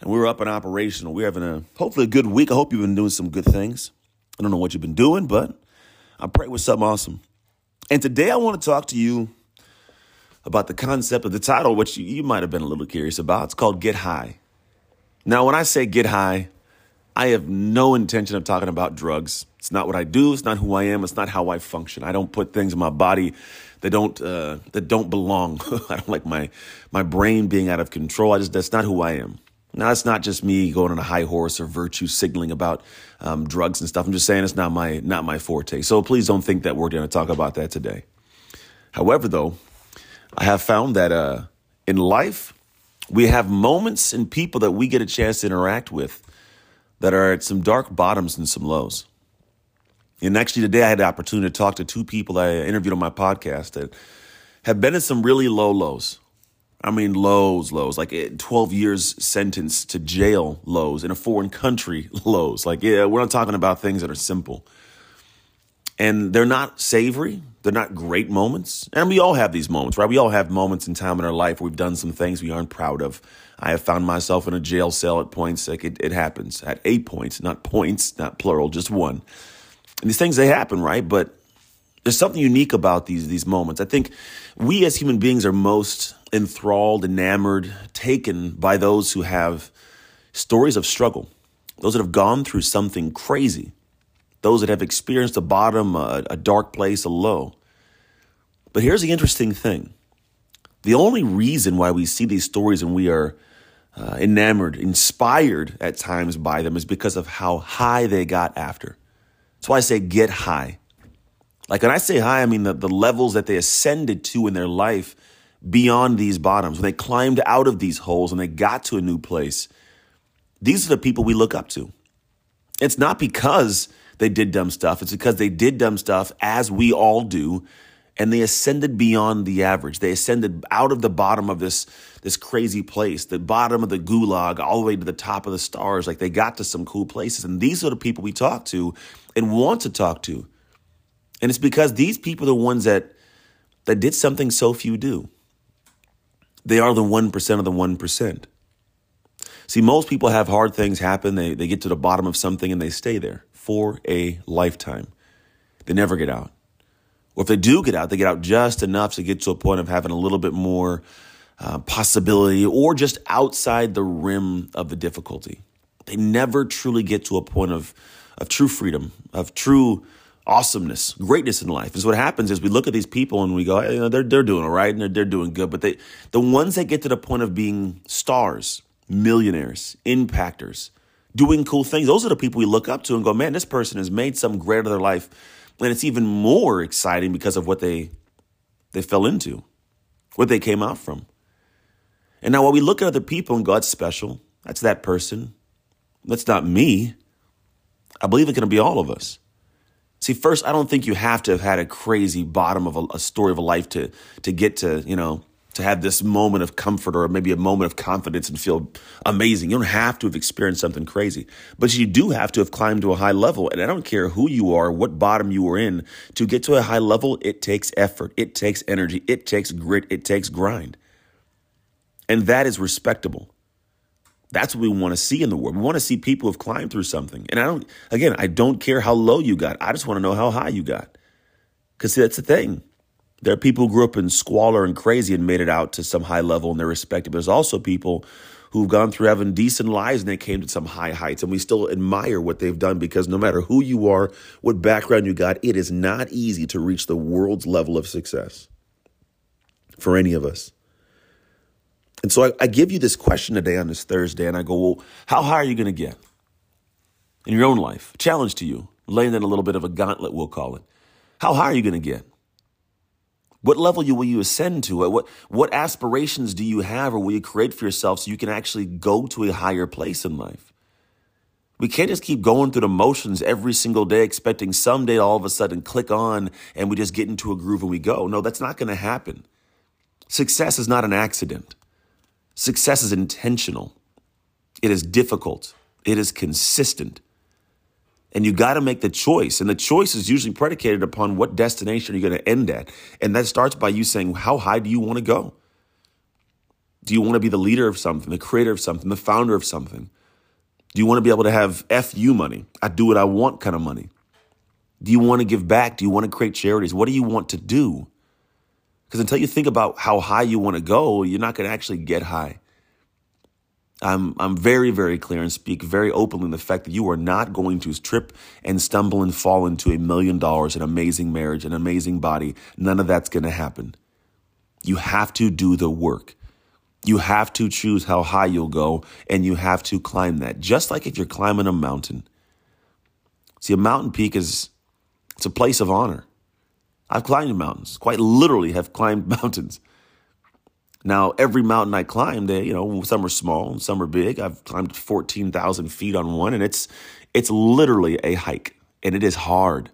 and we're up and operational. We're having a hopefully a good week. I hope you've been doing some good things. I don't know what you've been doing, but I pray with something awesome. And today I want to talk to you about the concept of the title, which you, you might have been a little curious about. It's called Get High. Now, when I say get high, I have no intention of talking about drugs. It's not what I do. It's not who I am. It's not how I function. I don't put things in my body that don't uh, that don't belong. I don't like my my brain being out of control. I just that's not who I am. Now, it's not just me going on a high horse or virtue signaling about um, drugs and stuff. I'm just saying it's not my not my forte. So please don't think that we're going to talk about that today. However, though, I have found that uh, in life we have moments and people that we get a chance to interact with that are at some dark bottoms and some lows. And actually, today I had the opportunity to talk to two people I interviewed on my podcast that have been in some really low lows I mean, lows, lows, like eh, 12 years sentence to jail lows in a foreign country lows. Like, yeah, we're not talking about things that are simple. And they're not savory. They're not great moments. And we all have these moments, right? We all have moments in time in our life where we've done some things we aren't proud of. I have found myself in a jail cell at points. Like it, it happens at eight points, not points, not plural, just one. And these things, they happen, right? But there's something unique about these, these moments. I think we as human beings are most enthralled, enamored, taken by those who have stories of struggle, those that have gone through something crazy, those that have experienced a bottom, a, a dark place, a low. But here's the interesting thing the only reason why we see these stories and we are uh, enamored, inspired at times by them is because of how high they got after. That's why I say get high. Like when I say high, I mean the, the levels that they ascended to in their life beyond these bottoms, when they climbed out of these holes and they got to a new place, these are the people we look up to. It's not because they did dumb stuff, it's because they did dumb stuff as we all do. And they ascended beyond the average. They ascended out of the bottom of this, this crazy place, the bottom of the gulag, all the way to the top of the stars. Like they got to some cool places. And these are the people we talk to and want to talk to. And it's because these people are the ones that that did something so few do. They are the 1% of the 1%. See, most people have hard things happen. They, they get to the bottom of something and they stay there for a lifetime. They never get out. Or if they do get out, they get out just enough to get to a point of having a little bit more uh, possibility or just outside the rim of the difficulty. They never truly get to a point of, of true freedom, of true awesomeness, greatness in life. Is what happens is we look at these people and we go, you know, they're they're doing all right and they're, they're doing good, but they the ones that get to the point of being stars, millionaires, impactors, doing cool things, those are the people we look up to and go, man, this person has made some great of their life, and it's even more exciting because of what they they fell into, what they came out from. And now while we look at other people and go, that's special, that's that person, that's not me. I believe it can be all of us. See, first, I don't think you have to have had a crazy bottom of a, a, story of a life to to get to you know to have this moment of comfort or maybe a moment of confidence and feel amazing. You don't have to have experienced something crazy, but you do have to have climbed to a high level. And I don't care who you are, what bottom you were in, to get to a high level, it takes effort, it takes energy, it takes grit, it takes grind, and that is respectable. That's what we want to see in the world. We want to see people who've climbed through something. And I don't, again, I don't care how low you got. I just want to know how high you got. Because see, that's the thing. There are people who grew up in squalor and crazy and made it out to some high level and they're respected. But There's also people who've gone through having decent lives and they came to some high heights. And we still admire what they've done because no matter who you are, what background you got, it is not easy to reach the world's level of success for any of us. And so I, I give you this question today on this Thursday, and I go, well, how high are you going to get in your own life? Challenge to you, laying in a little bit of a gauntlet, we'll call it. How high are you going to get? What level will you ascend to? What what aspirations do you have or will you create for yourself so you can actually go to a higher place in life? We can't just keep going through the motions every single day, expecting someday all of a sudden click on and we just get into a groove and we go. No, that's not going to happen. Success is not an accident. Success is intentional. It is difficult. It is consistent. And you got to make the choice. And the choice is usually predicated upon what destination you're going to end at. And that starts by you saying, how high do you want to go? Do you want to be the leader of something, the creator of something, the founder of something? Do you want to be able to have FU money? I do what I want kind of money. Do you want to give back? Do you want to create charities? What do you want to do? Because until you think about how high you want to go, you're not going to actually get high. I'm, I'm very, very clear and speak very openly the fact that you are not going to trip and stumble and fall into a million dollars, an amazing marriage, an amazing body. None of that's going to happen. You have to do the work. You have to choose how high you'll go and you have to climb that. Just like if you're climbing a mountain. See, a mountain peak is it's a place of honor. I've climbed mountains, quite literally have climbed mountains. Now, every mountain I climbed, they you know, some are small and some are big. I've climbed 14,000 feet on one, and it's, it's literally a hike, and it is hard.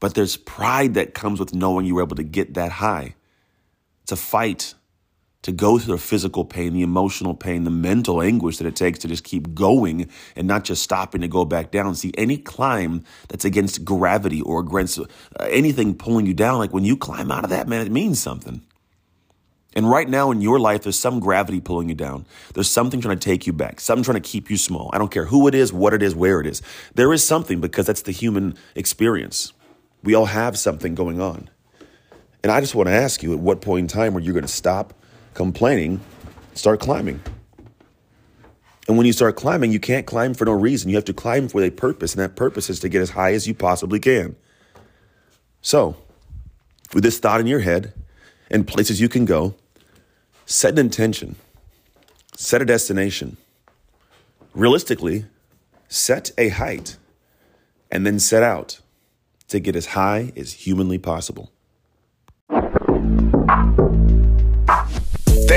But there's pride that comes with knowing you were able to get that high. It's a fight to go through the physical pain, the emotional pain, the mental anguish that it takes to just keep going and not just stopping to go back down. See, any climb that's against gravity or against uh, anything pulling you down, like when you climb out of that, man, it means something. And right now in your life, there's some gravity pulling you down. There's something trying to take you back, something trying to keep you small. I don't care who it is, what it is, where it is. There is something because that's the human experience. We all have something going on. And I just want to ask you at what point in time are you going to stop complaining, start climbing? And when you start climbing, you can't climb for no reason. You have to climb for a purpose, and that purpose is to get as high as you possibly can. So, with this thought in your head, and places you can go. Set an intention, set a destination. Realistically, set a height, and then set out to get as high as humanly possible.